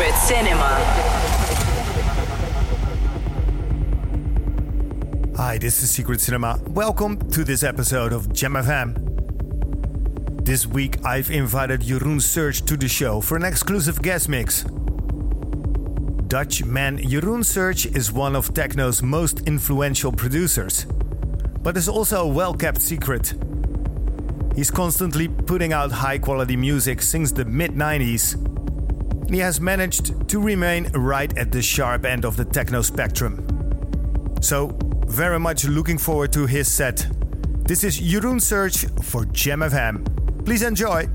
Secret Cinema. Hi, this is Secret Cinema. Welcome to this episode of Gem FM. This week I've invited Jeroen Search to the show for an exclusive guest mix. Dutch man Jeroen Search is one of techno's most influential producers, but is also a well kept secret. He's constantly putting out high quality music since the mid 90s. He has managed to remain right at the sharp end of the techno spectrum. So, very much looking forward to his set. This is Jeroen Search for Gem FM. Please enjoy.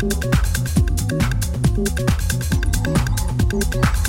Thank you.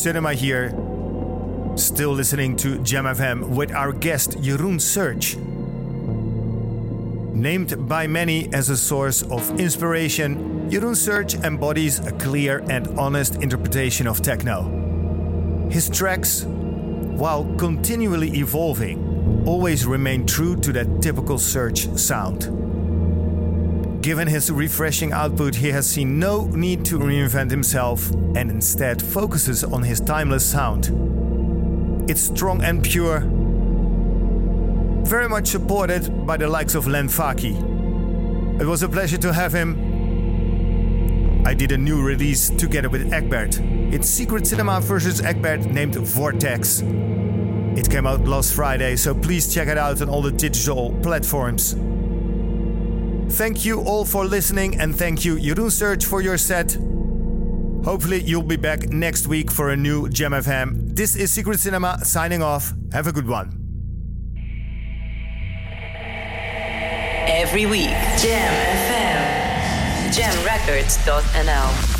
Cinema here. Still listening to Gem FM with our guest Jeroen Search. Named by many as a source of inspiration, Jeroen Search embodies a clear and honest interpretation of techno. His tracks, while continually evolving, always remain true to that typical Search sound. Given his refreshing output, he has seen no need to reinvent himself and instead focuses on his timeless sound. It's strong and pure, very much supported by the likes of Len Faki. It was a pleasure to have him. I did a new release together with Egbert. It's Secret Cinema versus Egbert named Vortex. It came out last Friday, so please check it out on all the digital platforms. Thank you all for listening and thank you Jeroen Search for your set. Hopefully you'll be back next week for a new Gem FM. This is Secret Cinema signing off. Have a good one. Every week, Gem FM. Gemrecords.nl